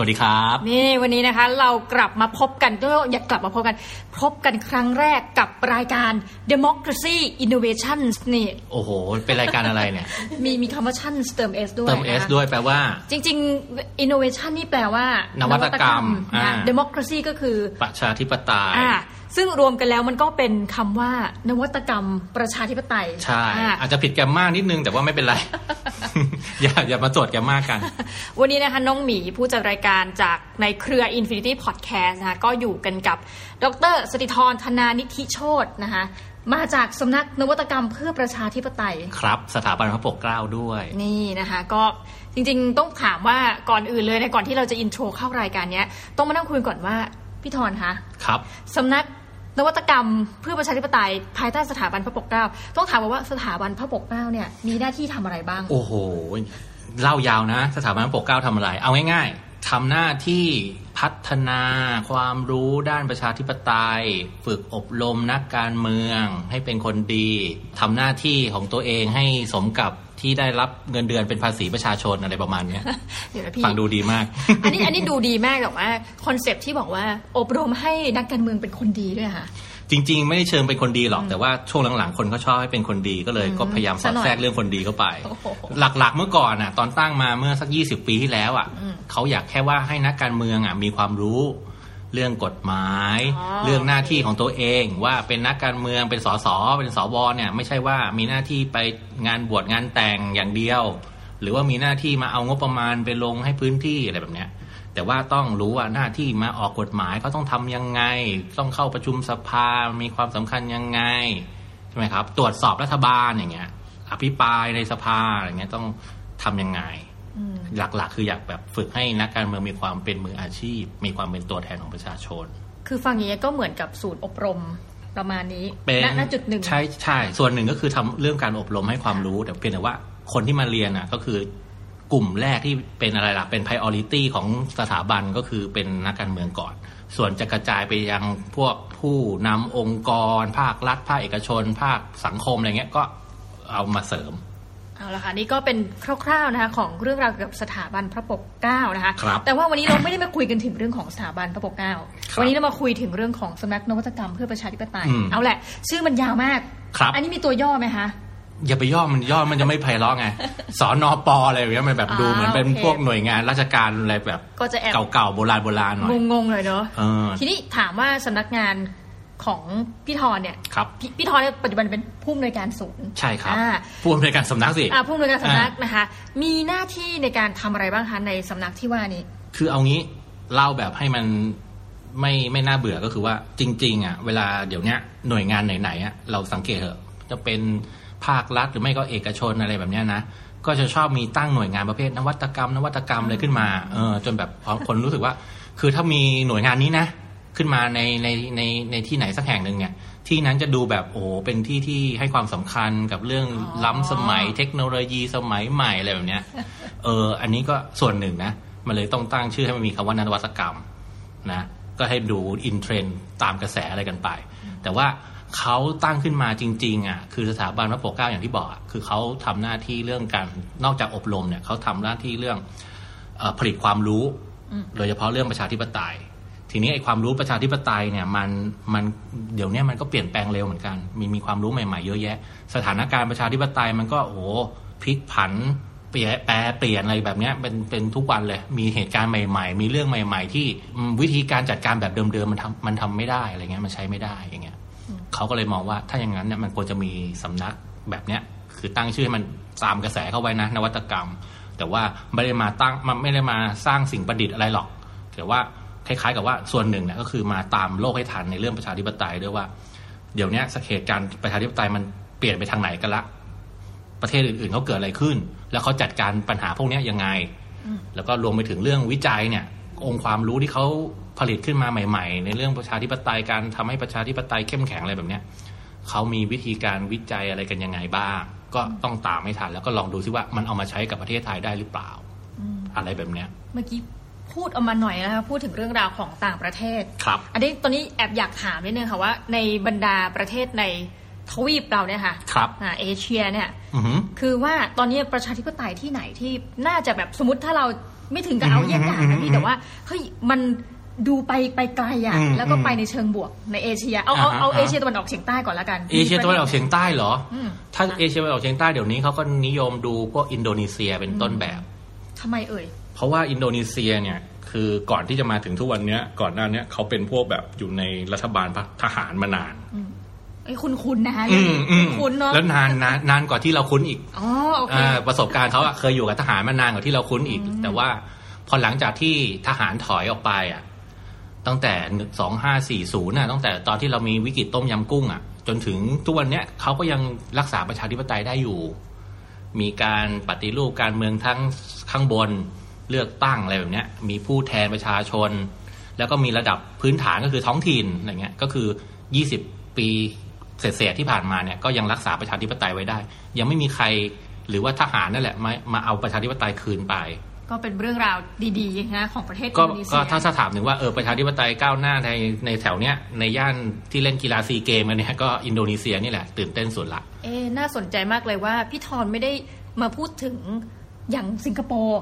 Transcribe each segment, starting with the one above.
สวัสดีครับ นี่วันนี้นะคะ เรากลับมาพบกันก็อยากกลับมาพบกัน พบกันครั้งแรกกับรายการ Democracy Innovations นี่ โอ้โห เป็นรายการอะไรเนี่ย มีมีคำว่าชั่นเติม S ด้วยเติม S นะคะด้วยแปลว่า จริง ๆ innovation นี่แปลว่า นวัตกรรมนวัตกรรมนะอ่า democracy ก็คือ ประชาธิปไตยอ่า ซึ่งรวมกันแล้วมันก็เป็นคำว่านวัตกรรมประชาธิปไตย ใช่อ่าอาจจะผิดแกรมมากนิดนึง แต่ว่าไม่เป็นไร อย่าอย่ามาโจทย์แกรมมากกัน วันนี้นะคะน้องหมีผู้จัดรายการจากในเครือ Infinity Podcast นะคะก็อยู่กันกับ ดรสติธรธนานิธิโชตนะคะมาจากสำนักนวัตกรรมเพื่อประชาธิปไตย ครับ สถาบันพระปกเกล้าด้วย นี่นะคะก็จริงๆ ต้องถามว่าก่อนอื่นเลยในะก่อนที่เราจะอินโทรเข้ารายการเนี้ยต้องมานั่งคุยก่อนว่าพี่ธรคะครับสำนัก นวัตกรรมเพื่อประชาธิปไตยภายใต้สถาบันพระปกเกล้าต้องถามว่าสถาบันพระปกเกล้าเนี่ยมีหน้าที่ทำอะไรบ้าง โอ้โหเล่ายาวนะ สถาบันพระปกเกล้าทำอะไร เอาง่าย ทำหน้าที่พัฒนาความรู้ด้านประชาธิปไตย ฝึกอบรมนักการเมืองให้เป็นคนดีทำหน้าที่ของตัวเองให้สมกับที่ได้รับเงินเดือนเป็นภาษีประชาชนอะไรประมาณเนี้ยเดี๋ยวนะพี่ฟังดูดีมาก อันนี้อันนี้ดูดีมากแต่ว่าคอนเซปต์ที่บอกว่าอบรมให้นักการเมืองเป็นคนดีด้วยค่ะ จริง ๆ ไม่ได้เชิงเป็นคนดีหรอก แต่ว่าช่วงหลังๆ คนเขาชอบให้เป็นคนดีก็เลยอืมก็พยายามสอดซะหน่อยแทรกเรื่องคนดีเข้าไปโอ้โหหลักๆเมื่อก่อนอะ ตอนตั้งมาเมื่อสัก 20 ปีที่แล้วอะอืมเขาอยากแค่ว่าให้นักการเมืองอะมีความรู้เรื่องกฎหมายอ๋อเรื่องหน้าที่ของตัวเองว่าเป็นนักการเมืองเป็นสสเป็นสวเนี่ยไม่ใช่ว่ามีหน้าที่ไปงานบวชงานแต่งอย่างเดียว หรือว่ามีหน้าที่มาเอางบประมาณไปลงให้พื้นที่อะไรแบบเนี้ย แต่ว่าต้องรู้ว่าหน้าที่มาออกกฎหมายเขาต้องทำยังไง ต้องเข้าประชุมสภา มีความสำคัญยังไงใช่ไหมครับ ตรวจสอบรัฐบาลอย่างเงี้ย อภิปรายในสภาอะไรเงี้ยต้องทำยังไงอืมหลักๆ คืออยากแบบฝึกให้นักการเมืองมีความเป็นมืออาชีพ มีความเป็นตัวแทนของประชาชน คือฟังอย่างนี้ยก็เหมือนกับศูนย์อบรมประมาณนี้เป็นณณจุดหนึ่งใช่ใช่ส่วนหนึ่งก็คือทำเรื่องการอบรมให้ความรู้แต่เพียงแต่ว่าคนที่มาเรียนอะก็คือ กลุ่มแรกที่เป็นอะไรล่ะ เป็น priority ของสถาบันก็คือเป็นนักการเมืองก่อน ส่วนจะกระจายไปยังพวกผู้นำองค์กร ภาครัฐ ภาคเอกชน ภาคสังคมอะไรเงี้ยก็เอามาเสริมเอาละค่ะนี่ก็เป็นคร่าวๆนะคะของเรื่องราวเกี่ยวกับสถาบันพระปกเกล้านะคะครับแต่ว่าวันนี้เราไม่ได้มาคุยกันถึงเรื่องของสถาบันพระปกเกล้าครับวันนี้เรามาคุยถึงเรื่องของสำนักนวัตกรรมเพื่อประชาธิปไตยอืมเอาแหละ ชื่อมันยาวมากครับอันนี้มีตัวย่อไหมคะ อย่าไปย่อมันย่อมันจะไม่ไพเราะไงสอนอปออะไรอย่างเงี้ยมันแบบอ่าดูเหมือนเป็นโอเคพวกหน่วยงานราชการอะไรแบบก็จะแอบเก่าๆโบราณโบราณหน่อยงงๆเลยเนาะเออทีนี้ถามว่าสำนักงานของพี่ทอนเนี่ยครับพี่พี่ทอนเนี่ยปัจจุบันเป็นผู้อำนวยการศูนย์ใช่ครับอ่าผู้อำนวยการสำนักสิอ่าผู้อำนวยการสำนักนะคะ มีหน้าที่ในการทำอะไรบ้างคะในสำนักที่ว่านี้ คือเอางี้เล่าแบบให้มันไม่ไม่น่าเบื่อก็คือว่าจริง ๆ อะ เวลาเดี๋ยวเนี้ยหน่วยงานไหนๆอะเราสังเกตเถอะ จะเป็นภาครัฐหรือไม่ก็เอกชนอะไรแบบนี้นะก็จะชอบมีตั้งหน่วยงานประเภทนวัตกรรม นวัตกรรมอะไรขึ้นมาเออจนแบบคนรู้สึกว่า คือถ้ามีหน่วยงานนี้นะ ขึ้นมาในในในในที่ไหนสักแห่งหนึ่งเนี่ยที่นั้นจะดูแบบโอ้เป็นที่ที่ให้ความสำคัญกับเรื่องล้ำสมัยเทคโนโลยีสมัยใหม่อะไรแบบเนี้ยเอออันนี้ก็ส่วนหนึ่งนะมันเลยต้องตั้งชื่อให้มันมีคำว่านวัตกรรมนะก็ให้ดูอินเทรนด์ตามกระแสอะไรกันไป แต่ว่าเขาตั้งขึ้นมาจริง ๆอะ คือสถาบันพระปกเกล้าอย่างที่บอกอะคือเขาทำหน้าที่เรื่องการนอกจากอบรมเนี่ยเขาทำหน้าที่เรื่องเออผลิตความรู้อืมโดยเฉพาะเรื่องประชาธิปไตย ทีนี้ไอ้ความรู้ประชาธิปไตยเนี่ยมันมันเดี๋ยวเนี้มันก็เปลี่ยนแปลงเร็วเหมือนกัน มีมีความรู้ใหม่ๆเยอะแยะ สถานการณ์ประชาธิปไตยมันก็โอ้โหพลิกผันเปลี่ยนแปรเปลี่ยนอะไรแบบเนี้ยเป็นเป็นทุกวันเลย มีเหตุการณ์ใหม่ ๆ มีเรื่องใหม่ ๆ ที่อืมวิธีการจัดการแบบเดิมๆมันทำมันทำไม่ได้อะไรเงี้ยมันใช้ไม่ได้อย่างเงี้ย เขาก็เลยมองว่าถ้าอย่างนั้นเนี่ยมันควรจะมีสำนักแบบเนี้ยคือตั้งชื่อให้มันตามกระแสเข้าไว้นะ นวัตกรรม แต่ว่าไม่ได้มาตั้งมันไม่ได้มาสร้างสิ่งประดิษฐ์อะไรหรอก แต่ว่าคล้ายๆกับว่าส่วนหนึ่งเนี่ยก็คือมาตามโลกให้ทันในเรื่องประชาธิปไตยด้วยว่า เดี๋ยวเนี้ยสเหตุการณ์ประชาธิปไตยมันเปลี่ยนไปทางไหนกันละ ประเทศอื่นๆเขาเกิดอะไรขึ้น แล้วเขาจัดการปัญหาพวกเนี้ยยังไงอืมแล้วก็รวมไปถึงเรื่องวิจัยเนี่ย องค์ความรู้ที่เขาผลิตขึ้นมาใหม่ ๆ ในเรื่องประชาธิปไตยการทำให้ประชาธิปไตยเข้มแข็งอะไรแบบเนี้ยเขามีวิธีการวิจัยอะไรกันยังไงบ้าง ก็ต้องตามให้ทันแล้วก็ลองดูซิว่ามันเอามาใช้กับประเทศไทยได้หรือเปล่าอืมอะไรแบบเนี้ย เมื่อกี้พูดออกมาหน่อยนะคะพูดถึงเรื่องราวของต่างประเทศครับอันนี้ตอนนี้แอบอยากถามนิดนึงค่ะว่า ในบรรดาประเทศในทวีปเราเนี่ยค่ะครับอ่าเอเชียเนี่ยอือหือคือว่าตอนนี้ประชาธิปไตยที่ไหนที่น่าจะแบบสมมติถ้าเรา ไม่ถึงกับเอาเยี่ยงอย่างอืมนะพี่แต่ว่าเฮ้ยมันดูไปไปไกลอะอืมแล้วก็อืมไปในเชิงบวกในเอเชียเอาเอาอ่าฮะเอาอ่าเอเชียตะวันออกเฉียงใต้ก่อนละกัน เอเชียตะวันออกเฉียงใต้เหรออืมถ้าเอเชียตะวันออกเฉียงใต้เดี๋ยวนี้เขาก็นิยมดูพวกอินโดนีเซียเป็นต้นแบบทำไมเอ่ย เพราะว่าอินโดนีเซียเนี่ยคือก่อนที่จะมาถึงทุกวันเนี้ยก่อนหน้าเนี้ยเขาเป็นพวกแบบอยู่ในรัฐบาลทหารมานาน ไอ้ยคุณคุณนะคะอืมอืมคุณเนาะแล้วนานนานนานกว่าที่เราคุ้นอีกอ๋อโอเคอ่าประสบการณ์เขาอะเคยอยู่กับทหารมานานกว่าที่เราคุ้นอีก แต่ว่าพอหลังจากที่ทหารถอยออกไปอะ ตั้งแต่สองห้าสี่ศูนย์น่ะ ตั้งแต่ตอนที่เรามีวิกฤตต้มยำกุ้งอะ จนถึงทุกวันเนี้ยเขาก็ยังรักษาประชาธิปไตยได้อยู่ มีการปฏิรูปการเมืองทั้งข้างบนเลือกตั้งอะไรแบบเนี้ย มีผู้แทนประชาชน แล้วก็มีระดับพื้นฐานก็คือท้องถิ่นอะไรเงี้ย ก็คือ20ปี เศษๆที่ผ่านมาเนี่ยก็ยังรักษาประชาธิปไตยไว้ได้ ยังไม่มีใครหรือว่าทหารนั่นแหละมามาเอาประชาธิปไตยคืนไป ก็เป็นเรื่องราวดีๆนะของประเทศก็อินโดนีเซีก็ยถ้าถ้าถามถึงว่าเออประชาธิปไตยก้าวหน้าในในแถวเนี้ยในย่านที่เล่นกีฬาซีเกมกันเนี่ยก็อินโดนีเซียนี่แหละตื่นเต้นสุดละเอ๊ะน่าสนใจมากเลยว่าพี่ทอนไม่ได้มาพูดถึงอย่างสิงคโปร์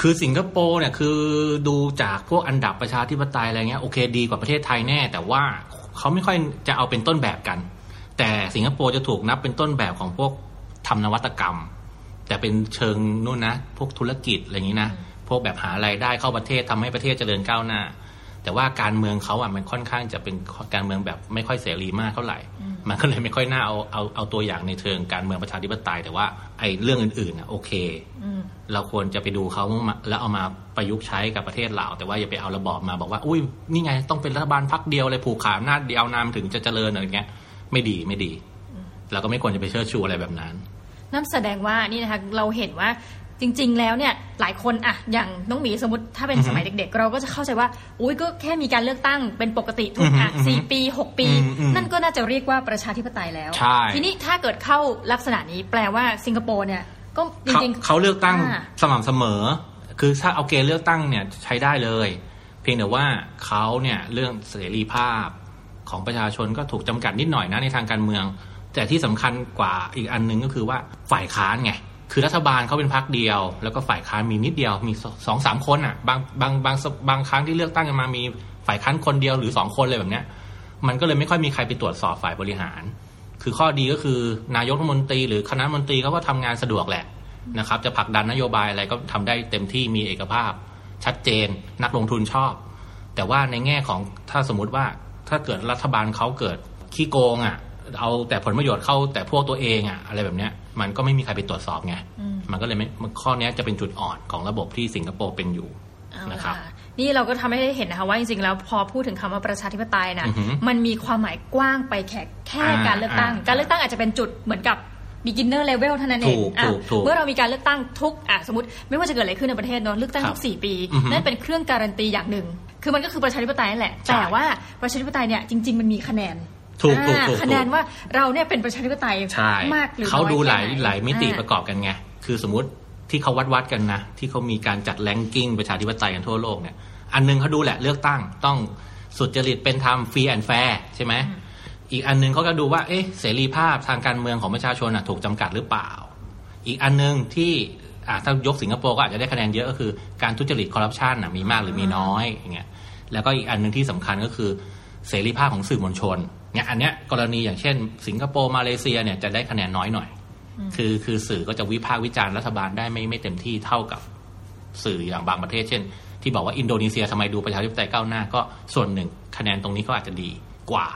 คือสิงคโปร์เนี่ยคือดูจากพวกอันดับประชาธิปไตยอะไรเงี้ยโอเคดีกว่าประเทศไทยแน่ แต่ว่าเขาไม่ค่อยจะเอาเป็นต้นแบบกัน แต่สิงคโปร์จะถูกนับเป็นต้นแบบของพวกทำนวัตกรรม แต่เป็นเชิงนู่นนะ พวกธุรกิจอะไรอย่างนี้นะ พวกแบบหารายได้เข้าประเทศทำให้ประเทศเจริญก้าวหน้า แต่ว่าการเมืองเขาอะมันค่อนข้างจะเป็นการเมืองแบบไม่ค่อยเสรีมากเท่าไหร่ มันก็เลยไม่ค่อยน่าเอาเอาเอาตัวอย่างในเชิงการเมืองประชาธิปไตย แต่ว่าไอ้เรื่องอื่นๆอะโอเคอืมเราควรจะไปดูเขามาแล้วเอามาประยุกต์ใช้กับประเทศเราแต่ว่าอย่าไปเอาระบอบมาบอกว่า อุ้ยนี่ไงต้องเป็นรัฐบาลพักเดียวเลยผูกขาอำนาจเดียวนามถึงจะเจริญอะไรเงี้ย ไม่ดีไม่ดีเราก็ไม่ควรจะไปเชิดชูอะไรแบบนั้น นั่นแสดงว่านี่นะคะเราเห็นว่าจริง ๆ แล้วเนี่ยหลายคนอะอย่างน้องหมีสมมติถ้าเป็นอือฮึสมัยเด็ก ๆ เราก็จะเข้าใจว่า อุ้ยก็แค่มีการเลือกตั้งเป็นปกติทุกอะอือฮึสี่ปีหกปีอืมอืมนั่นก็น่าจะเรียกว่าประชาธิปไตยแล้วใช่ทีนี้ถ้าเกิดเข้าลักษณะนี้แปลว่าสิงคโปร์เนี่ยก็จเขาริงเขาเลือกตั้งอ่าสม่ำเสมอ คือถ้าเอาเกณฑ์เลือกตั้งเนี่ยใช้ได้เลย เพียงแต่ว่าเขาเนี่ยเรื่องเสรีภาพ ของประชาชนก็ถูกจำกัดนิดหน่อยนะในทางการเมือง แต่ที่สำคัญกว่าอีกอันหนึงก็คือว่าฝ่ายค้านไงคือรัฐบาลเขาเป็นพรรคเดียว แล้วก็ฝ่ายค้านมีนิดเดียวมีสองสามคนอะบางบางบางบางครั้งที่เลือกตั้งกันมามีฝ่ายค้านคนเดียวหรือสองคนเลยแบบเนี้ยมันก็เลยไม่ค่อยมีใครไปตรวจสอบฝ่ายบริหาร คือข้อดีก็คือนายกรัฐมนตรี หรือคณะมนตรีเขาก็ทำงานสะดวกแหละนะครับ จะผลักดันนโยบายอะไรก็ทำได้เต็มที่มีเอกภาพ ชัดเจน นักลงทุนชอบ แต่ว่าในแง่ของถ้าสมมติว่า ถ้าเกิดรัฐบาลเขาเกิดขี้โกงอะเอาแต่ผลประโยชน์เข้าแต่พวกตัวเองอะอะไรแบบเนี้ยมันก็ไม่มีใครไปตรวจสอบไงอืมมันก็เลยไม่ข้อเนี้ยจะเป็นจุดอ่อนของระบบที่สิงคโปร์เป็นอยู่เอานะละครับค่ะนี่เราก็ทำให้ได้เห็นนะคะว่าจริงๆแล้วพอพูดถึงคำว่าประชาธิปไตยนะอือหือมันมีความหมายกว้างไปแค่แค่อ่าการเลือกตั้งอ่าการเลือกตั้งอาจจะเป็นจุดเหมือนกับ beginner level เท่านั้นเองถูกอะถูกถูกเมื่อเรามีการเลือกตั้งทุกอะสมมติไม่ว่าจะเกิดอะไรขึ้นในประเทศเนอะเลือกตั้งครับทุกสี่ปีอือหือนั่นเป็นเครื่องการันตีอย่างหนึ่ง คือมันก็คือประชาธิปไตยนั่นแหละใช่แต่ว่าประชาธิปไตยเนี่ยจริง ๆ มันมีคะแนนถูกถูกอ่าถูกคะแนนว่าเราเนี่ยเป็นประชาธิปไตยใช่มากหรือเขาดูหลายน้อแค่ไนหลายมิติอ่าประกอบกันไงคือสมมติที่เขาวัดวัดๆกันนะ ที่เขามีการจัด ranking ประชาธิปไตยกันทั่วโลกเนี่ยอันหนึ่งเขาดูแหละเลือกตั้งต้องสุจริตเป็นธรรม free and fair ใช่ไหม อีกอันหนึ่งเขาก็ดูว่าเอ๊ะเสรีภาพทางการเมืองของประชาชนน่ะถูกจำกัดหรือเปล่า อีกอันหนึ่งที่อ่าถ้ายกสิงคโปร์ก็อาจจะได้คะแนนเยอะก็คือการทุจริตคอร์รัปชันน่ะมีมากหรือมีน้อยอย่างเงี้ยแล้วก็อีกอันหนึ่งที่สำคัญก็คือเสรีภาพของสื่อมวลชนเนี่ยอันเนี้ยกรณีอย่างเช่น สิงคโปร์มาเลเซียเนี่ยจะได้คะแนนน้อยหน่อย คือคือสื่อก็จะวิพากษ์วิจารณ์รัฐบาลได้ไม่ไม่เต็มที่เท่ากับสื่ออย่างบางประเทศ เช่น ที่บอกว่าอินโดนีเซียทำไมดูประชาธิปไตยก้าวหน้าก็ส่วนหนึ่งคะแนนตรงนี้ก็อาจจะดีกว่า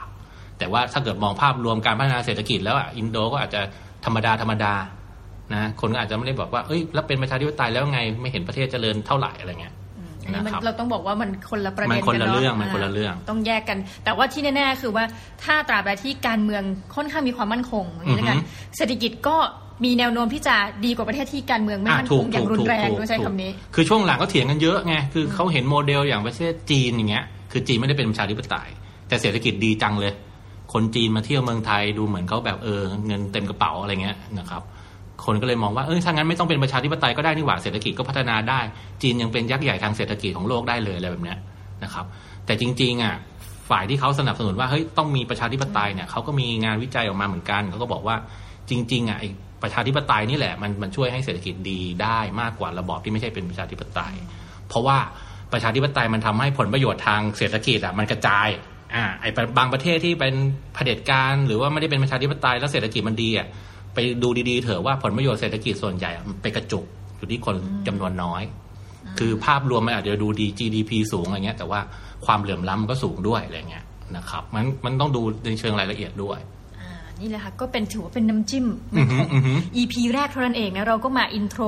แต่ว่าถ้าเกิดมองภาพรวมการพัฒนาเศรษฐกิจแล้วอะอินโดก็อาจจะธรรมดาธรรมดานะคนก็อาจจะไม่ได้บอกว่าเอ้ยแล้วเป็นประชาธิปไตยแล้วไงไม่เห็นประเทศเจริญเท่าไหร่อะไรเงี้ยอันนี้มันนะครับเราต้องบอกว่ามันคนละประเด็นมันคนละกัเรื่องมันคนละเรื่องต้องแยกกัน แต่ว่าที่แน่ ๆ คือว่าถ้าตราบใดที่การเมืองค่อนข้างมีความมั่นคงอย่างนี้แล้วกันอือฮึเศรษฐกิจก็มีแนวโน้มที่จะดีกว่าประเทศที่การเมืองไม่อะมั่นถูคกงอย่างรุนแรงถูกต้องใช้ถูกคำนี้ คือช่วงหลังก็เถียงกันเยอะไงคือเขาเห็นโมเดลอย่างประเทศจีนอย่างเงี้ยคือจีนไม่ได้เป็นประชาธิปไตย แต่เศรษฐกิจดีจังเลย คนจีนมาเที่ยวเมืองไทยดูเหมือนเขาแบบเออเงินเต็มกระเป๋าอะไรเงี้ยนะครับคนก็เลยมองว่าเออถ้างั้นไม่ต้องเป็นประชาธิปไตยก็ได้นี่หว่าเศรษฐกิจก็พัฒนาได้ จีนยังเป็นยักษ์ใหญ่ทางเศรษฐกิจของโลกได้เลยอะไรแบบเนี้ยนะครับ แต่จริงๆอะฝ่ายที่เขาสนับสนุนว่าเฮ้ยต้องมีประชาธิปไตยเนี่ยเขาก็มีงานวิจัยออกมาเหมือนกันเขาก็บอกว่าจริงๆอะไอ้ประชาธิปไตยนี่แหละมันมันช่วยให้เศรษฐกิจดีได้มากกว่าระบอบที่ไม่ใช่เป็นประชาธิปไตย เพราะว่าประชาธิปไตยมันทำให้ผลประโยชน์ทางเศรษฐกิจอะมันกระจาย อ่าไอ้บางประเทศที่เป็นเผด็จการหรือว่าไม่ได้เป็นประชาธิปไตยแล้วเศรษฐกิจมันดีอะไปดูดีๆเถอะว่าผลประโยชน์เศรษฐกิจส่วนใหญ่มันไปกระจุกอยู่ที่คนจำนวนน้อย คือภาพรวมมันอาจจะดูดี GDP สูงอะไรเงี้ย แต่ว่าความเหลื่อมล้ำก็สูงด้วยอะไรเงี้ยนะครับมันมันต้องดูในเชิงรายละเอียดด้วยอ่า นี่แหละค่ะก็เป็นถือว่าเป็นน้ำจิ้มอือหืออือหือ EP แรกเท่านั้นเองนะเราก็มา intro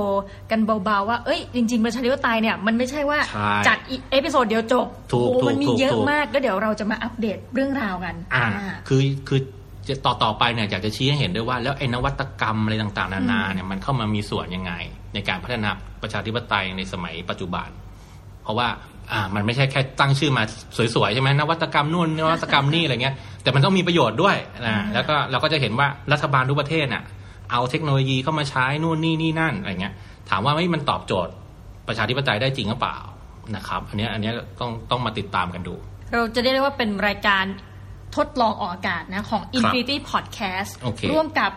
กันเบาๆว่าเอ้ยจริงๆประชาธิปไตยเนี่ยมันไม่ใช่ว่าใช่จัด episode เดียวจบถูกโอ้ถูกมันมีถูกเยอะถูก มากแล้วเดี๋ยวเราจะมาอัปเดตเรื่องราวกันอ่า อ่า คือ คือจะต่อต่อไปเนี่ยอยากจะชี้ให้เห็นด้วยว่า แล้วไอ้นวัตกรรมอะไรต่างๆ นานาเนี่ยมันเข้ามามีส่วนยังไง ในการพัฒนาประชาธิปไตยในสมัยปัจจุบัน เพราะว่า อ่า มันไม่ใช่แค่ตั้งชื่อมาสวยๆ ใช่ไหมนวัตกรรมนู่นนวัตกรรมนี่อะไรเงี้ย แต่มันต้องมีประโยชน์ด้วยนะแล้วก็เราก็จะเห็นว่ารัฐบาลทุกประเทศน่ะเอาเทคโนโลยีเข้ามาใช้นู่นนี่นี่นั่นอะไรเงี้ย ถามว่าไม่มันตอบโจทย์ประชาธิปไตยได้จริงหรือเปล่านะครับ อันเนี้ยอันเนี้ยต้องต้องมาติดตามกันดู เราจะได้เรียกว่าเป็นรายการทดลองออกอากาศนะของ Infinity Podcast โอเคร่วมกับ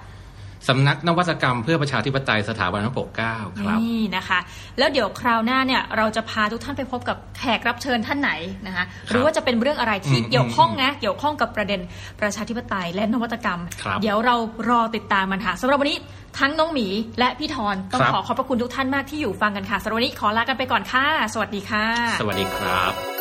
สำนักนวัตกรรมเพื่อประชาธิปไตยสถาบันพระปกเกล้าครับนี่นะคะ แล้วเดี๋ยวคราวหน้าเนี่ยเราจะพาทุกท่านไปพบกับแขกรับเชิญท่านไหนนะคะหรือว่าจะเป็นเรื่องอะไรที่อืมเกี่ยวข้องนะเกี่ยวข้องกับประเด็นประชาธิปไตยและนวัตกรรมครับเดี๋ยวเรารอติดตามมันค่ะสำหรับวันนี้ทั้งน้องหมีและพี่ทอนต้องครับขอขอบพระคุณทุกท่านมากที่อยู่ฟังกันค่ะสำหรับวันนี้ขอลากันไปก่อนค่ะ สวัสดีค่ะ สวัสดีครับ